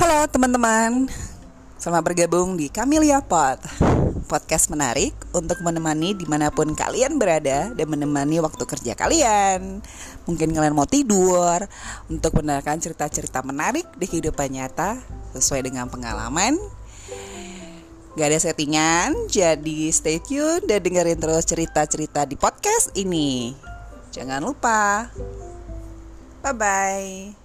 Halo teman-teman, selamat bergabung di Camelia Pod. Podcast menarik untuk menemani di mana pun kalian berada Dan menemani waktu kerja kalian. Mungkin kalian mau tidur Untuk mendengarkan cerita-cerita menarik di kehidupan nyata Sesuai dengan pengalaman. Gak ada settingan, jadi stay tune dan dengerin terus cerita-cerita di podcast ini. Jangan lupa. Bye-bye.